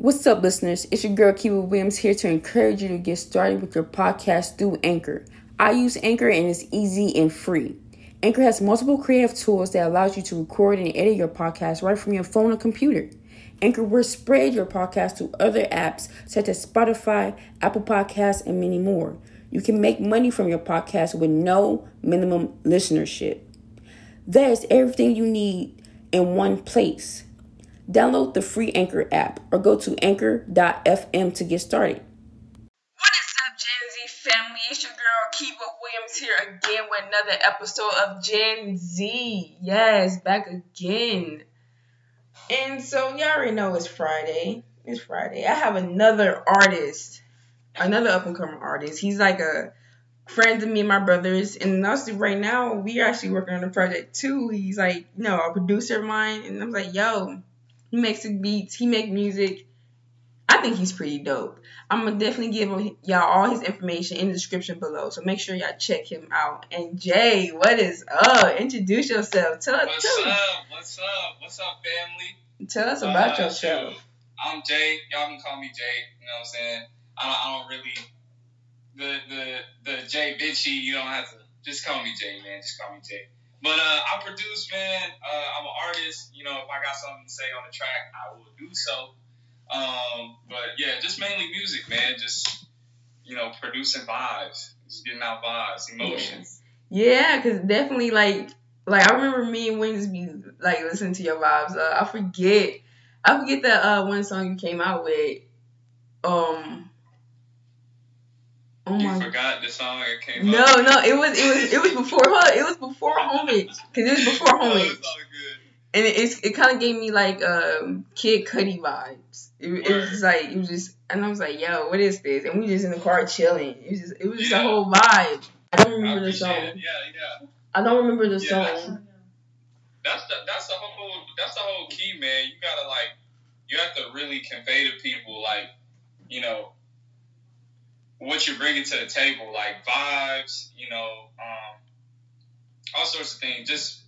What's up, listeners? It's your girl Kiva Williams here to encourage you to get started with your podcast through Anchor. I use Anchor and it's easy and free. Anchor has multiple creative tools that allows you to record and edit your podcast right from your phone or computer. Anchor will spread your podcast to other apps such as Spotify, Apple Podcasts, and many more. You can make money from your podcast with no minimum listenership. That is everything you need in one place. Download the free Anchor app or go to anchor.fm to get started. What is up, Gen Z family? It's your girl Kiva Williams here again with another episode of Gen Z. Yes, back again. And so y'all already know it's Friday. It's Friday. I have another artist, another up and coming artist. He's like a friend of me and my brothers. And also right now we are actually working on a project too. He's like, you know, a producer of mine. And I'm like, yo, he makes beats. He make music. I think he's pretty dope. I'm gonna definitely give him, y'all all his information in the description below. So make sure y'all check him out. And Jay, what is up? Introduce yourself. Tell us. What's up? What's up? What's up, family? tell us about Uh, yourself. shoot. I'm Jay. Y'all can call me Jay. You know what I'm saying? I don't, I don't really the the the Jay Bitchy. You don't have to just call me Jay, man. Just call me Jay. But uh, I produce, man. Uh, I'm an artist. You know, if I got something to say on the track, I will do so. Um, but yeah, just mainly music, man. Just you know, producing vibes, just getting out vibes, emotions. Yeah, cause definitely like like I remember me and Wings be like listening to your vibes. Uh, I forget I forget that uh one song you came out with. Um. Oh You my. forgot the song that came No, out? no, it was it was it was before her. It was before homage, cause it was before Oh, homage, it's all good. and it it's, it kind of gave me like um Kid Cudi vibes. It, it was just like it was just, and I was like, yo, what is this? And we just in the car chilling. It was just it was just a whole vibe. I don't I remember the song. it. Yeah, yeah. I don't remember the Yeah, that's- song. That's the that's the whole that's the whole key, man. You gotta like you have to really convey to people like, you know, what you're bringing to the table, like vibes, you know, um, all sorts of things, just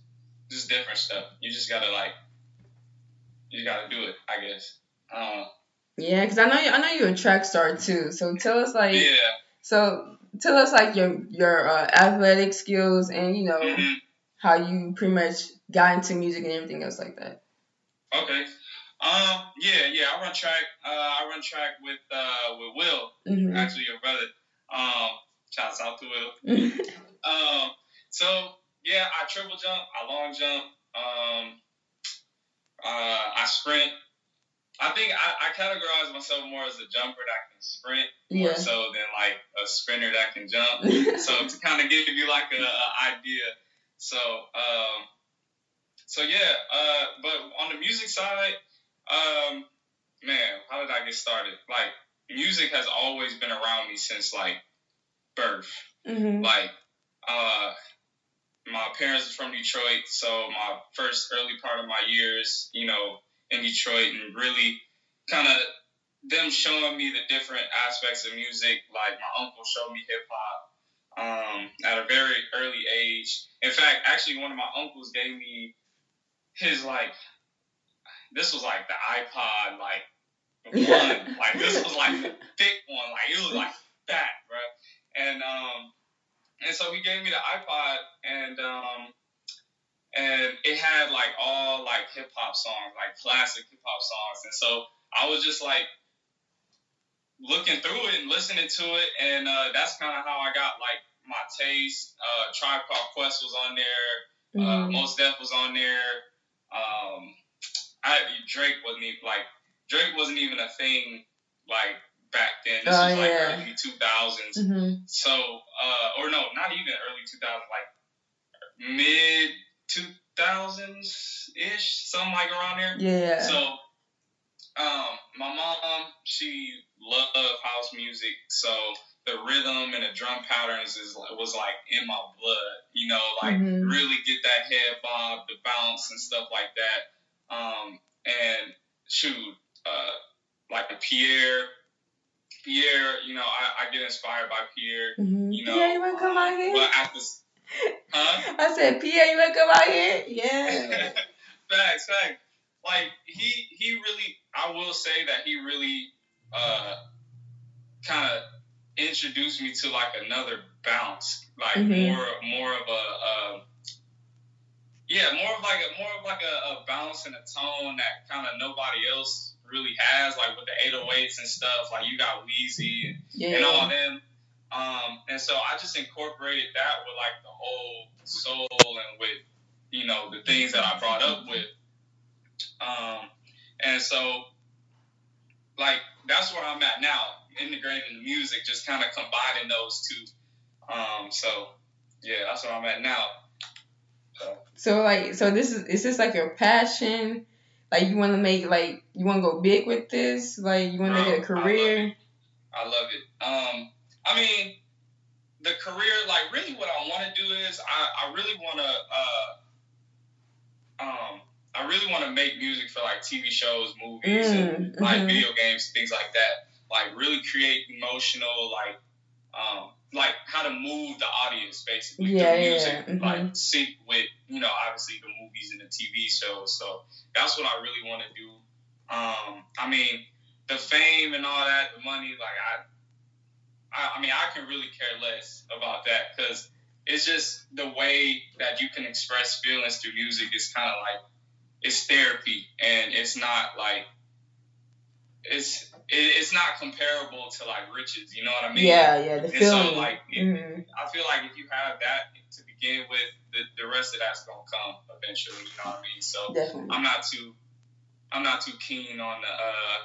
just different stuff. You just gotta like, you gotta do it, I guess. Uh, Yeah, because I know you, I know you're a track star too. So tell us like yeah. so tell us like your your uh, athletic skills and you know hmm how you pretty much got into music and everything else like that. Okay. Um. Yeah. Yeah. I run track. Uh. I run track with uh with Will. hmm Actually, your brother. Um. Shouts out to Will. Um, so yeah, I triple jump, I long jump, um, uh, I sprint. I think I, I categorize myself more as a jumper that can sprint more yeah. so than like a sprinter that can jump. so to kind of give you like a, a idea. So um, so yeah. Uh, but on the music side, um, man, how did I get started? Like music has always been around me since like birth hmm like uh my parents are from Detroit, so my first early part of my years, you know, in Detroit and really kind of them showing me the different aspects of music. Like my uncle showed me hip hop um, at a very early age. In fact, actually, one of my uncles gave me his like this was like the iPod like one, like this was like the thick one, like it was like fat, bro. And um, and so he gave me the iPod, and um, and it had like all like hip hop songs, like classic hip hop songs, and so I was just like looking through it and listening to it, and uh, that's kind of how I got like my taste. Uh, Tribe Called Quest was on there, uh, Mhm. Mos Def was on there. Um, I Drake wasn't even like Drake wasn't even a thing like back then. This Oh, was like yeah. early two thousands. hmm So, uh, or no, not even early 2000s, like mid 2000s ish, something like around there. Yeah. So, um, my mom, she loved house music, so the rhythm and the drum patterns is was like in my blood, you know, like Mhm. really get that head bob, the bounce and stuff like that. Um, and shoot, uh, like Pierre, Pierre, you know, I, I get inspired by Pierre. hmm You know, yeah, you wanna come out here? But after, s- huh? I said, Pierre, you wanna come out here? Yeah. facts, facts. Like he he really I will say that he really uh, kind of introduced me to like another bounce, like Mhm. more more of a uh, yeah, more of like a more of like a, a bounce and a tone that kind of nobody else really has, like with the 808s and stuff. Like you got Wheezy and Yeah. and all them. Um, and so I just incorporated that with like the whole soul and with you know the things that I brought up with. Um, and so like that's where I'm at now, integrating the music, just kind of combining those two. Um, so yeah, that's where I'm at now. So like, so this is is this like your passion? Like you want to make like you want to go big with this? Like you want to make a Bro, I love career? I love it. Um, I mean, the career, like, really, what I want to do is, I, I really want to, uh, um, I really want to make music for like TV shows, movies, and Mm, like mhm. video games, things like that. Like, really create emotional, like, um, like how to move the audience basically Yeah, through yeah, music, mhm. like sync with, you know, obviously the movies and the TV shows. So that's what I really want to do. Um, I mean, the fame and all that, the money, like I, I, I mean, I can really care less about that because it's just the way that you can express feelings through music is kind of like it's therapy, and it's not like it's it, it's not comparable to like riches. You know what I mean? yeah, yeah, the And feeling. so, like, Mhm. I feel like if you have that to begin with, the, the rest of that's gonna come eventually. You know what I mean? So Definitely. I'm not too I'm not too keen on the uh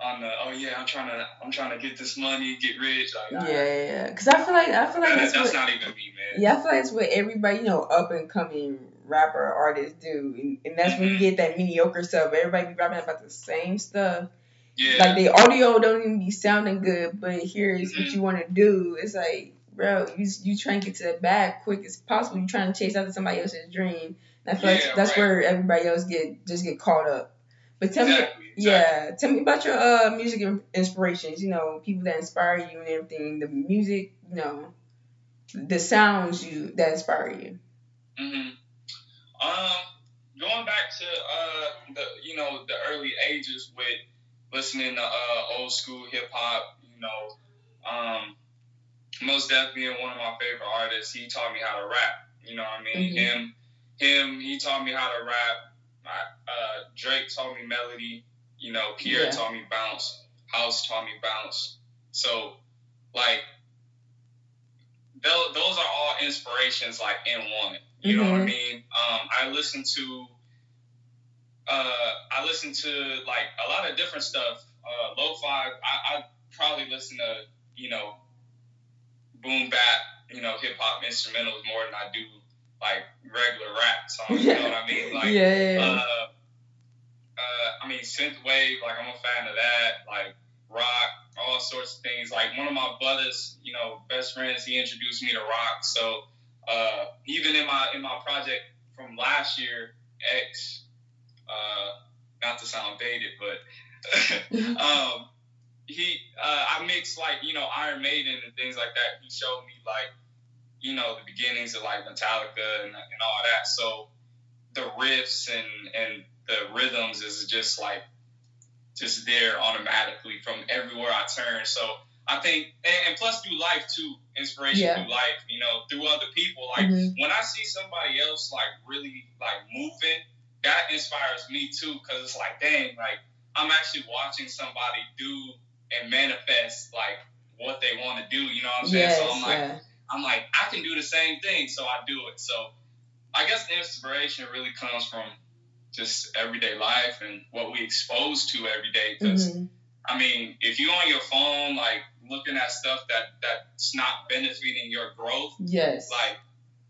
on the oh yeah I'm trying to I'm trying to get this money get rich like Yeah, yeah, yeah. Cause I feel like I feel like that- that's, that's what not even me man yeah I feel like that's what everybody you know up and coming rapper artists do, and, and that's when you Mhm. get that mediocre stuff. Everybody be rapping about the same stuff. yeah Like the audio don't even be sounding good, but here's what Mhm. you want to do. It's like, bro, you you trying to get to the bag quick as possible. You trying to chase after somebody else's dream. And I feel Yeah, like that's right. where everybody else get just get caught up. But tell me, exactly, exactly. yeah, tell me about your uh music inspirations. You know, people that inspire you and everything. The music, you know, the sounds you that inspire you. hmm Um, going back to uh the you know the early ages with listening to uh old school hip hop, you know, um, most definitely one of my favorite artists. He taught me how to rap. You know what I mean? Mhm. Him, him. He taught me how to rap. I, uh, Drake taught me melody. You know, Pierre Yeah. taught me bounce. House taught me bounce. So, like, tho- those are all inspirations, like in one. You know what I Mhm. mean? Um, I listen to, uh, I listen to like a lot of different stuff. Uh, lo-fi. I, I probably listen to you know, boom bap, you know, hip hop instrumentals more than I do like regular rap songs. You know what I mean? Like, yeah, yeah, uh, uh, I mean, synth wave, like I'm a fan of that. Like rock, all sorts of things. Like one of my brothers, you know, best friends, he introduced me to rock. So uh, even in my in my project from last year, X, uh, not to sound dated, but um, he, uh, I mixed like you know Iron Maiden and things like that. He showed me like you know the beginnings of like Metallica and, and all that. So the riffs and and the rhythms is just like just there automatically from everywhere I turn. So I think, and, and plus through life too, inspiration Yeah. through life, you know, through other people. Like Mhm. when I see somebody else like really like moving, that inspires me too, because it's like, dang, like I'm actually watching somebody do and manifest like what they want to do. You know what I'm saying? yes, so I'm like, yeah. I'm like, I can do the same thing, so I do it. So I guess the inspiration really comes from just everyday life and what we expose to every day. Because Mhm. I mean, if you're on your phone, like looking at stuff that that's not benefiting your growth, Yes. like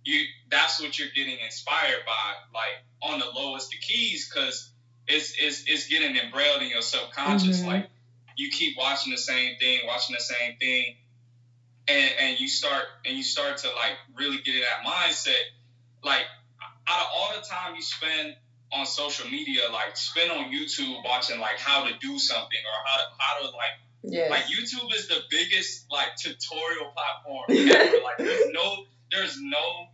you, that's what you're getting inspired by, like on the lowest of keys, because it's it's it's getting embroiled in your subconscious. Mhm. Like you keep watching the same thing, watching the same thing, and and you start and you start to like really get in that mindset. Like out of all the time you spend on social media, like spend on YouTube watching like how to do something or how to how to like yes. like YouTube is the biggest like tutorial platform ever. like there's no there's no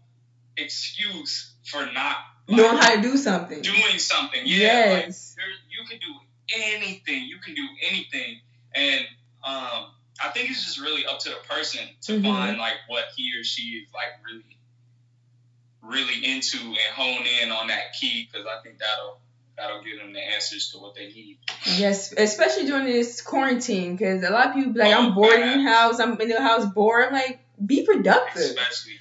excuse for not like, Knowing how to do something. doing something. Yeah, like yes. there, you can do anything. You can do anything, and um, I think it's just really up to the person to Mhm. find like what he or she is like really, really into and hone in on that key because I think that'll that'll give them the answers to what they need. Yes, especially during this quarantine, because a lot of people be like, Oh, I'm bored in the house. I'm in the house bored. I'm like, be productive. Especially,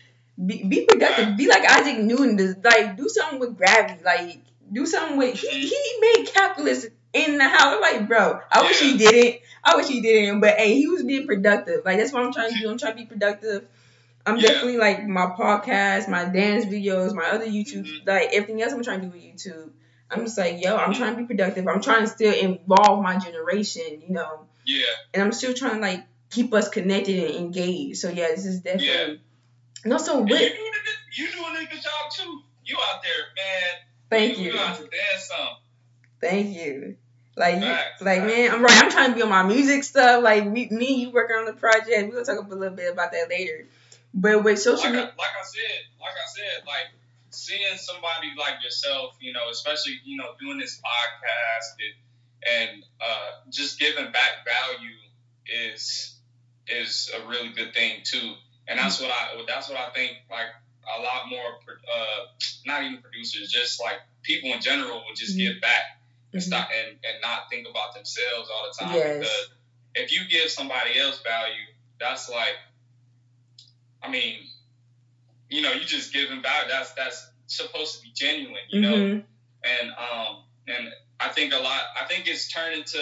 Be, be productive. Be like Isaac Newton. Like, do something with gravity. Like, do something with. He, mm-hmm. he made calculus in the house. I'm like, bro, I wish he didn't. I wish he didn't. But hey, he was being productive. Like, that's what I'm trying to do. I'm trying to be productive. I'm Yeah. definitely like my podcast, my dance videos, my other YouTube, Mhm. like everything else I'm trying to do with YouTube. I'm just like, yo, I'm trying to be productive. I'm trying to still involve my generation, you know, yeah, and I'm still trying to like keep us connected and engaged. So yeah, this is definitely. And also, And you with doing a good, you doing a good job too. You out there, man. thank you. you, You out to dance some. thank you. Like, you- Facts, like man, I'm right. I'm trying to be on my music stuff. Like, we, me, you working on the project. We're gonna talk a little bit about that later. But with social like I, media, like I said, like I said, like seeing somebody like yourself, you know, especially you know doing this podcast and, and uh, just giving back value is is a really good thing too. And that's what I that's what I think like a lot more uh, not even producers, just like people in general will just Mhm. give back and Mhm. stop and, and not think about themselves all the time Yes. because if you give somebody else value, that's like I mean, you know, you just giving back. That's that's supposed to be genuine, you know. Mhm. And um, and I think a lot. I think it's turned into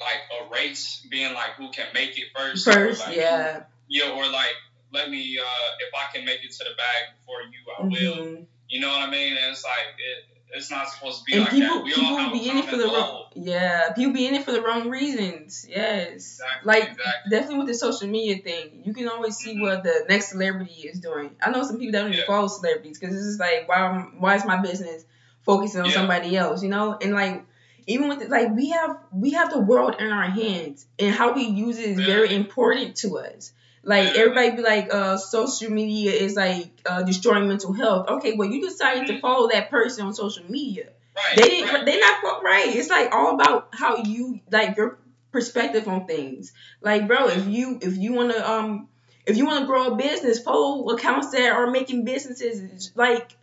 like a race, being like who can make it first. first, like, yeah. Yeah, or like let me. uh If I can make it to the bag before you, I will. Mhm. You know what I mean? And it's like it. It's not supposed to be And like people, that. We all people have be a in it for the wrong, yeah. People be in it for the wrong reasons. Yes, Exactly, like exactly. definitely with the social media thing, you can always see mm-hmm. what the next celebrity is doing. I know some people that don't even Yeah. follow celebrities because it's just like, why? Why is my business focusing on Yeah. somebody else? You know, and like even with the, like we have we have the world in our hands, and how we use it is Yeah. very important to us. Like everybody be like, uh, social media is like uh, destroying mental health. Okay, well you decided to Mhm. follow that person on social media. Right. They didn't. right. They not right. It's like all about how you like your perspective on things. Like, bro, if you if you wanna um if you wanna grow a business, follow accounts that are making businesses. Like,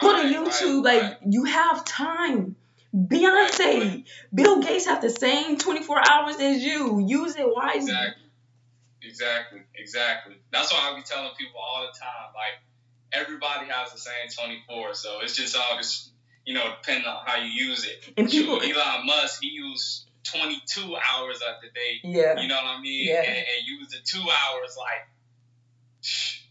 put on Right, YouTube. right, like, right. you have time. Beyonce, Right, Bill Gates have the same 24 hours as you. Use it wisely. Exactly. Exactly. Exactly. That's why I be telling people all the time, like everybody has the same 24, so it's just all just you know depending on how you use it. And people- Shoot, Elon Musk, he used 22 hours of the day. Yeah. You know what I mean? Yeah. And, and used the two hours like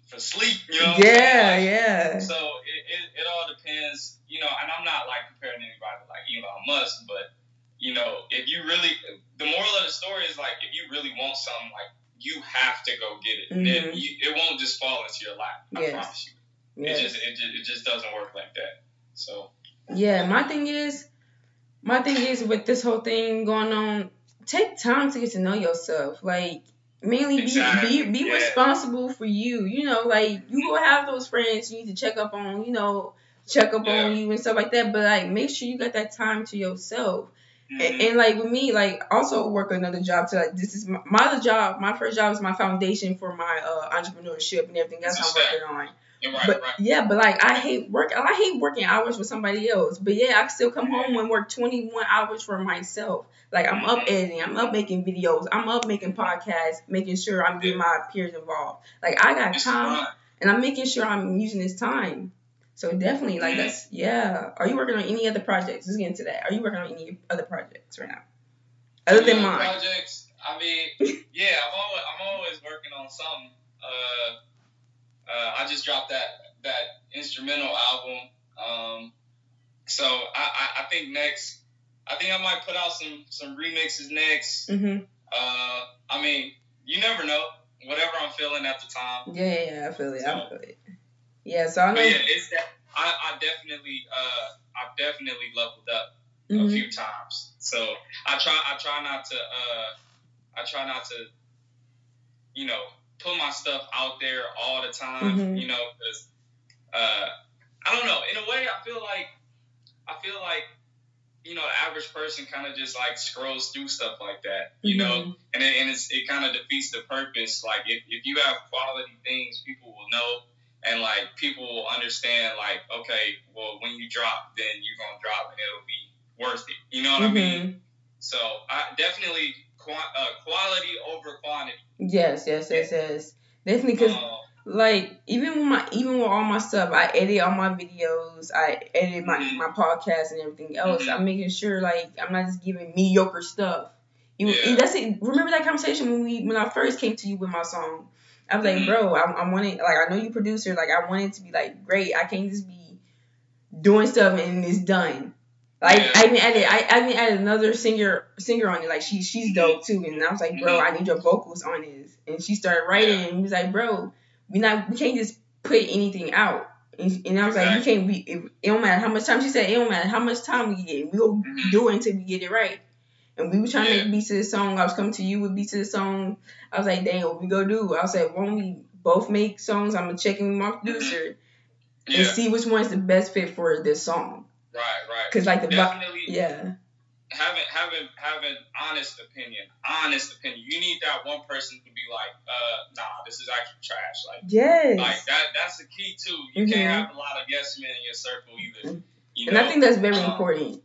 for sleep. You know? what I'm saying? Yeah, Like, yeah. So it, it, it all depends, you know, and I'm not like comparing anybody to, like Elon Musk, but you know, if you really, the moral of the story is like, if you really want something, like you have to go get it. Mhm. you, it won't just fall into your lap. I Yes. promise you. Yeah. It just, it just, it just doesn't work like that. So Yeah, my thing is, my thing is with this whole thing going on, take time to get to know yourself. Like, mainly be Exactly, be, be yeah. responsible for you. You know, like you will have those friends you need to check up on. You know, check up Yeah. on you and stuff like that. But like, make sure you got that time to yourself. And, and like with me, like also work another job to like this is my, my other job. My first job is my foundation for my uh, entrepreneurship and everything else I'm working on. Right, But right. yeah, but like I hate work. I hate working hours for somebody else. But yeah, I still come home and work 21 hours for myself. Like I'm up Mhm. editing, I'm up making videos, I'm up making podcasts, making sure I'm getting my peers involved. Like I got time, and I'm making sure I'm using this time. So definitely, like Mhm. that's yeah. Are you working on any other projects? Let's get into that. Are you working on any other projects right now, other than mine? Projects. I mean, yeah, I'm always, I'm always working on something. Uh, uh, I just dropped that that instrumental album. Um, so I, I, I think next, I think I might put out some some remixes next. Mhm. Uh, I mean, you never know. Whatever I'm feeling at the time. Yeah, yeah, yeah, I feel it. I feel it. Yeah, so I know. But yeah, it's that. I, I definitely, uh, I've definitely leveled up a Mhm. few times. So I try I try not to uh I try not to you know put my stuff out there all the time, Mhm. you know, because uh I don't know. In a way, I feel like I feel like you know, the average person kind of just like scrolls through stuff like that, you mm-hmm. know, and it, and it's, it kind of defeats the purpose. Like if, if you have quality things, people will know, and like people will understand. Like okay, well when you drop, then you're gonna drop, and it'll be worth it. You know what mm-hmm. I mean? So I definitely qu- uh, quality over quantity. Yes, yes, yes, yes. Definitely because. Uh, like even with my even with all my stuff, I edit all my videos, I edit my, mm-hmm. my podcast and everything else. Mm-hmm. I'm making sure like I'm not just giving mediocre stuff. You, yeah. That's it. Remember that conversation when we when I first came to you with my song. I was like, mm-hmm. bro, I, I wanted like I know you producer, like I want it to be like great. I can't just be doing stuff and it's done. Like yeah. I even added I, I even added another singer singer on it. Like she she's dope too. And I was like, bro, mm-hmm. I need your vocals on this. And she started writing and he was like, bro, we not we can't just put anything out. And, and I was like, you can't. We it, it, don't matter how much time. She said, it don't matter how much time we get. We mm-hmm. do it until we get it right. And we were trying yeah. to make beats to the song. I was coming to you with beats to the song. I was like, dang, what we go do? I was like, why don't we both make songs? I'm gonna check in with my mm-hmm. producer yeah. and see which one's the best fit for this song. Right, right. Because like the definitely, yeah having having having honest opinion, honest opinion. You need that one person to be like, uh, nah, this is actually trash. Like, yes, like that. That's the key too. You mm-hmm. can't have a lot of yes men in your circle either. You and I think that's very um, important.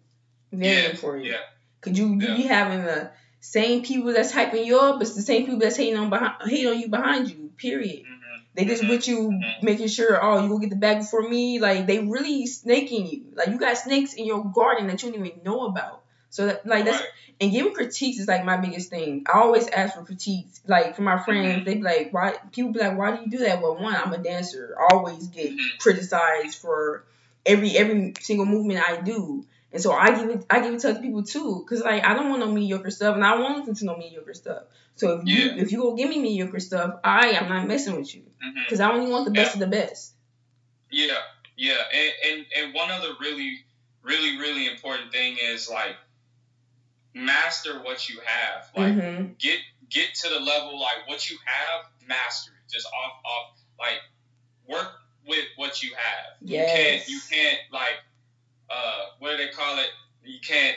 Very yeah, important. Yeah. Cause you you yeah. be having the same people that's hyping you up, it's the same people that's hating on behind hating on you behind you. Period. Mm-hmm. They just mm-hmm. with you mm-hmm. making sure, oh, you will get the bag before me. Like they really snaking you. Like you got snakes in your garden that you don't even know about. So that, like that's right. and giving critiques is like my biggest thing. I always ask for critiques. Like for my friends, mm-hmm. they be like, why people be like, why do you do that? Well, one, I'm a dancer. I always get mm-hmm. criticized for every every single movement I do. And so I give it I give it to other people too. Cause like I don't want no mediocre stuff and I want them to know mediocre stuff. So if you yeah. if you go give me mediocre stuff, I am not messing with you. Mm-hmm. Cause I only want the best yeah. of the best. Yeah, yeah. And, and and one other really, really, really important thing is like master what you have. Like mm-hmm. get get to the level like what you have, master it. Just off off like work with what you have. Yes. You can't you can't like they call it? You can't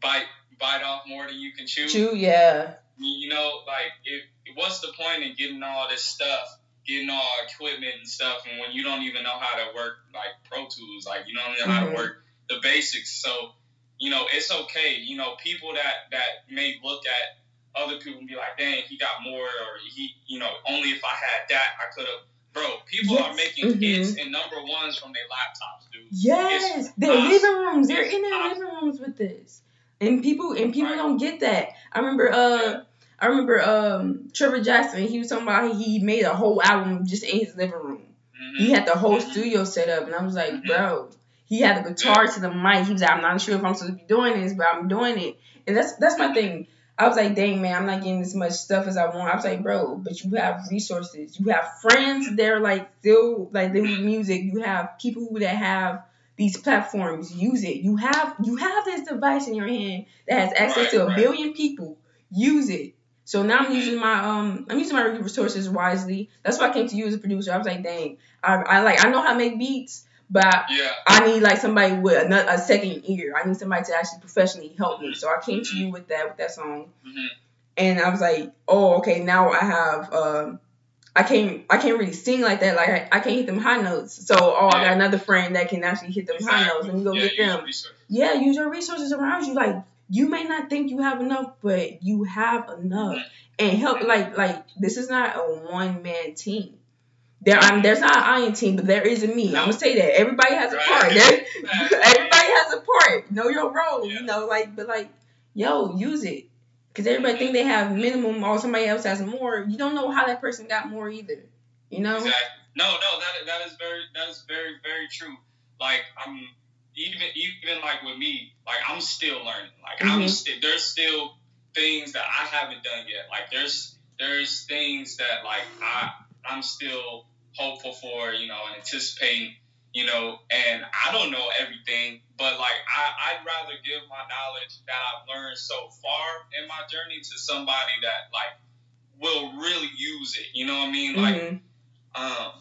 bite bite off more than you can chew. Chew, yeah. You know, like if what's the point in getting all this stuff, getting all equipment and stuff, and when you don't even know how to work like Pro Tools, like you don't know mm-hmm. how to mm-hmm. work the basics. So you know, it's okay. You know, people that that may look at other people and be like, dang, he got more, or he, you know, only if I had that, I could have. Bro, people yes. are making mm-hmm. hits and number ones from their laptops, dude. Yes, their living rooms. They're in their living rooms with this, and people and people right. don't get that. I remember, uh, yeah. I remember, um, Trevor Jackson. He was talking about he made a whole album just in his living room. Mm-hmm. He had the whole mm-hmm. studio set up, and I was like, mm-hmm. bro, he had the guitar to the mic. He was like, I'm not sure if I'm supposed to be doing this, but I'm doing it. And that's that's my thing. I was like, dang man, I'm not getting as much stuff as I want. I was like, bro, but you have resources. You have friends They're like still like they do music. You have people that have these platforms. Use it. You have you have this device in your hand that has access to a billion people. Use it. So now I'm using my um I'm using my resources wisely. That's why I came to you as a producer. I was like, dang, I, I like I know how to make beats. But yeah. I need like somebody with a second ear. I need somebody to actually professionally help me. So I came to you with that with that song, mm-hmm. and I was like, oh okay, now I have. Um, I can't I can't really sing like that. Like I, I can't hit them high notes. So oh, yeah. I got another friend that can actually hit them exactly. high notes. Let me go yeah, get them. Yeah, use your resources around you. Like you may not think you have enough, but you have enough. Mm-hmm. And help like like this is not a one man team. There, I'm, there's not an iron team, but there is a me. I'm gonna say that everybody has a part. There, everybody has a part. Know your role. Yeah. You know, like, but like, yo, use it. Because everybody think they have minimum, or somebody else has more. You don't know how that person got more either. You know. Exactly. No, no, that that is very that is very very true. Like I'm even even like with me, like I'm still learning. Like mm-hmm. I'm still there's still things that I haven't done yet. Like there's there's things that like I I'm still hopeful for, you know, and anticipating, you know, and I don't know everything, but like I, I'd rather give my knowledge that I've learned so far in my journey to somebody that like will really use it. You know what I mean? Mm-hmm. Like, um,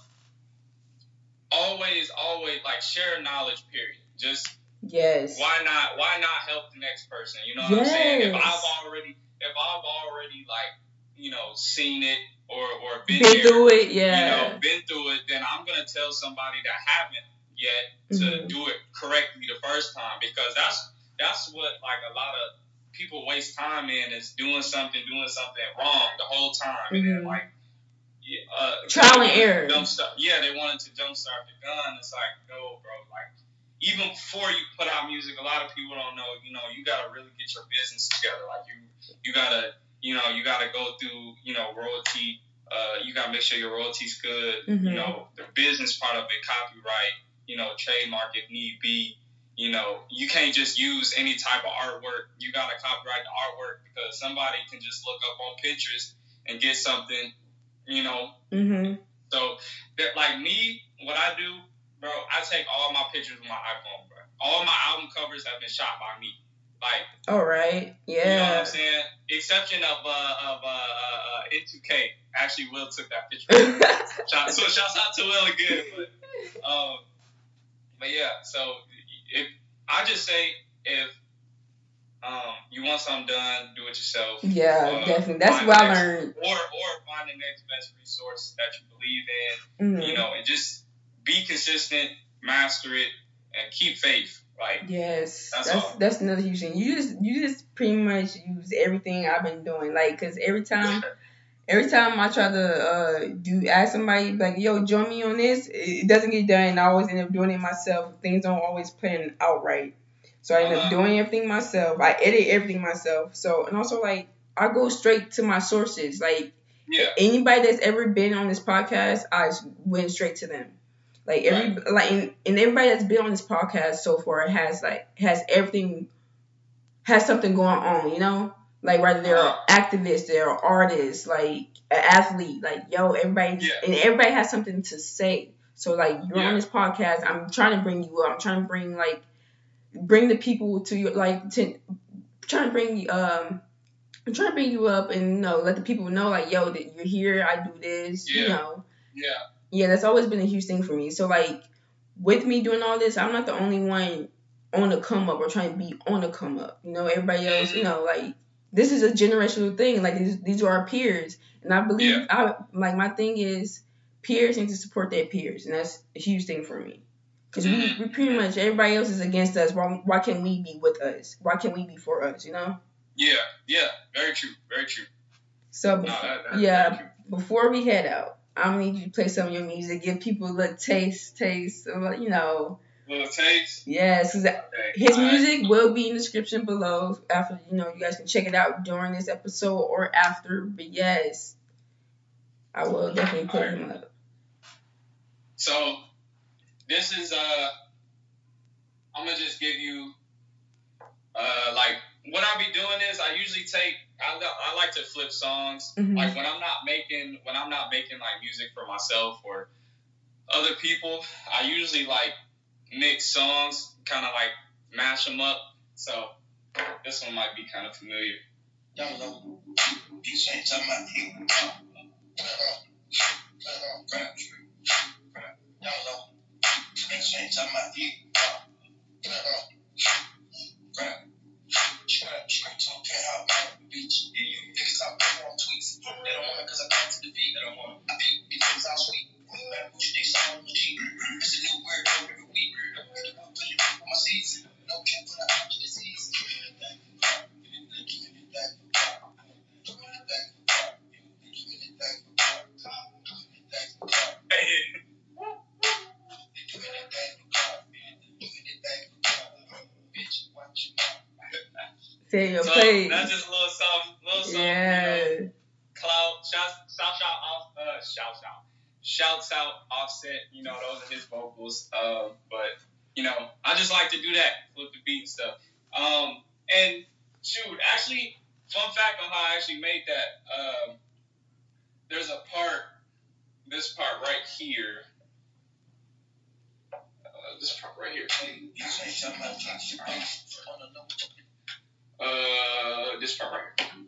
always, always like share knowledge. Period. Just Yes. Why not? Why not help the next person? You know what yes. I'm saying? If I've already, if I've already like, you know, seen it or or been, been through it, yeah, you know, been through it, then I'm gonna tell somebody that haven't yet to mm-hmm. do it correctly the first time because that's that's what like a lot of people waste time in is doing something, doing something wrong the whole time, mm-hmm. and then mm-hmm. like uh, trial and error. Jumpstart, yeah, they wanted to jumpstart the gun. It's like, no, bro. Like, even before you put out music, a lot of people don't know. You know, you gotta really get your business together. Like, you you gotta you know you gotta go through you know royalty. Uh, you gotta make sure your royalties good. Mm-hmm. You know, the business part of it, copyright. You know, trademark if need be. You know, you can't just use any type of artwork. You gotta copyright the artwork because somebody can just look up on Pinterest and get something you know. Mm-hmm. So, like me, what I do, bro, I take all my pictures with my iPhone, bro. All my album covers have been shot by me. Like, all right, yeah. You know what I'm saying? Exception of uh of uh, uh N2K. Actually, Will took that picture. Shout, so shouts out to Will again, but um, but yeah. So if I just say if um, you want something done, do it yourself. Yeah, uh, definitely. That's what I learned. Or or find the next best resource that you believe in. Mm-hmm. You know, and just be consistent, master it, and keep faith. Like yes, that's that's, that's, another huge thing. You just you just pretty much use everything I've been doing. Like, cause every time. Every time I try to uh, do ask somebody like, "Yo, join me on this," it doesn't get done. I always end up doing it myself. Things don't always plan out right. So I end up uh-huh. doing everything myself. I edit everything myself. So and also like I go straight to my sources. Like yeah. anybody that's ever been on this podcast, I went straight to them. Like every right. like and, and everybody that's been on this podcast so far has like has everything has something going on, you know? Like whether they're activists, they're artists, like an athlete, like yo, everybody yeah. and everybody has something to say. So like you're yeah. on this podcast, I'm trying to bring you up. I'm trying to bring like bring the people to you like to trying to bring um I'm trying to bring you up and you know let the people know like yo that you're here I do this yeah. you know yeah yeah that's always been a huge thing for me so like with me doing all this I'm not the only one on the come up or trying to be on the come up you know everybody else you know like this is a generational thing like these, these are our peers and I believe yeah. I like my thing is peers need to support their peers and that's a huge thing for me because we, mm-hmm. we pretty much everybody else is against us. Why why can't we be with us? Why can't we be for us? You know? Yeah, yeah, very true, very true. So no, that, yeah, before we head out, I'm gonna need you to play some of your music, give people a little taste, taste, you know. Little taste. Yes, okay. his music right. will be in the description below. After you know, you guys can check it out during this episode or after. But yes, I will definitely put right. him up. So this is uh I'm gonna just give you uh like what I'll be doing is I usually take I, I like to flip songs. Mm-hmm. like when I'm not making when I'm not making like music for myself or other people I usually like mix songs kind of like mash them up. So this one might be kind of familiar. Y'all know, bitch ain't talking about you. Y'all know. Bitch ain't talking about crap. Straight, straight to the. Beach. Yeah, you niggas stop putting on tweets. They don't want it because I got to the beat. They don't want it. I beat because I'm sweet. Man, push they sound on the G. It's a new word every week. Put it on my seats. No cap for the allergy Say your so place. That's just a little something, little something. Yeah. You know, cloud, shout, shout, shout, off, uh, shout, shout, shouts out, Offset. You know, those are his vocals. Um, but you know, I just like to do that, flip the beat and stuff. Um, and shoot, actually, fun fact on how I actually made that. Um, there's a part, this part right here. Uh, this part right here. Uh, this part right here.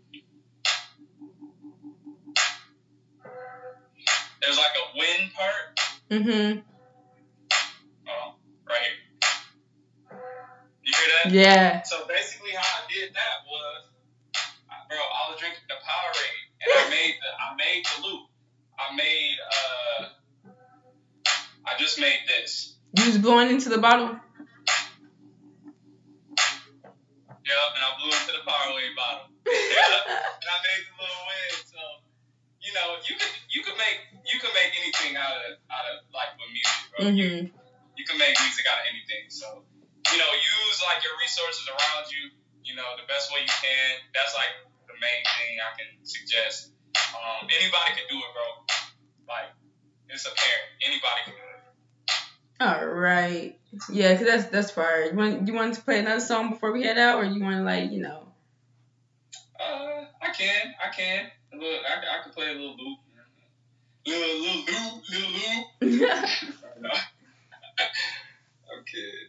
There's like a wind part. Mm-hmm. Oh, right here. You hear that? Yeah. So basically, how I did that was, bro, I was drinking the Powerade, and I made the I made the loop. I made uh, I just made this. You was blowing into the bottle. Yep, and I blew into the Powerade bottle. and I made the little wave. So, you know, you could you could make you could make anything out of out of like with music, bro. Mhm. You can make music out of anything. So, you know, use like your resources around you. You know, the best way you can. That's like the main thing I can suggest. Um, anybody can do it, bro. Like, it's apparent. Anybody can do it. All right. Yeah, cause that's that's fire. You want you want to play another song before we head out, or you want to like you know? Uh, I can, I can. Look, I, I can play a little loop. Little, little loop, little loop. okay.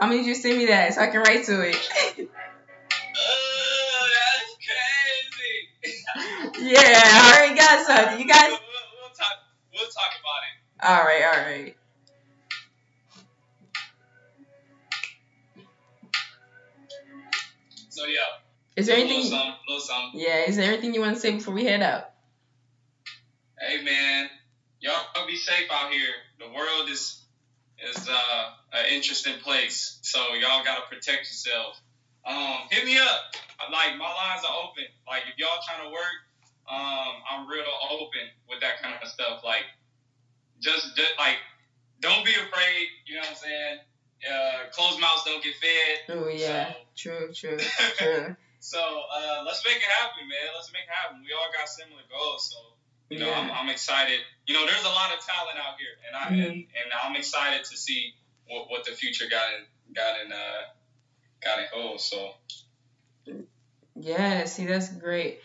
I'm gonna need you to send me that so I can write to it. Oh, that's crazy. yeah, I already got something. You guys. We'll, we'll, talk. We'll talk about it. All right, all right. So yeah. Is there little anything? something, little something. Yeah, is there anything you want to say before we head out? Hey man, y'all be safe out here. The world is is uh, an interesting place, so y'all gotta protect yourself. Um, hit me up. Like my lines are open. Like if y'all trying to work, um, I'm real open with that kind of stuff. Like just, just like don't be afraid. You know what I'm saying? Uh, closed mouths don't get fed. Oh yeah, true, true, true. So uh, let's make it happen, man. Let's make it happen. We all got similar goals, so you know, I'm, Yeah. I'm excited. You know, there's a lot of talent out here, and I Mhm. and, and I'm excited to see what, what the future got in got in uh got in hold. So Yeah, see, that's great.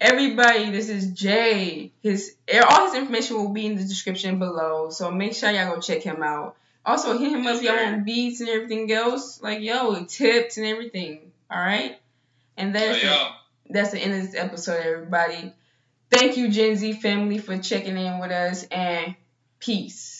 Everybody, this is Jay. His all his information will be in the description below, so make sure y'all go check him out. Also, hit him up y'all on beats and everything else, like yo, tips and everything. All right, and that's the, yeah, that's the end of this episode, everybody. Thank you, Gen Z family, for checking in with us, and peace.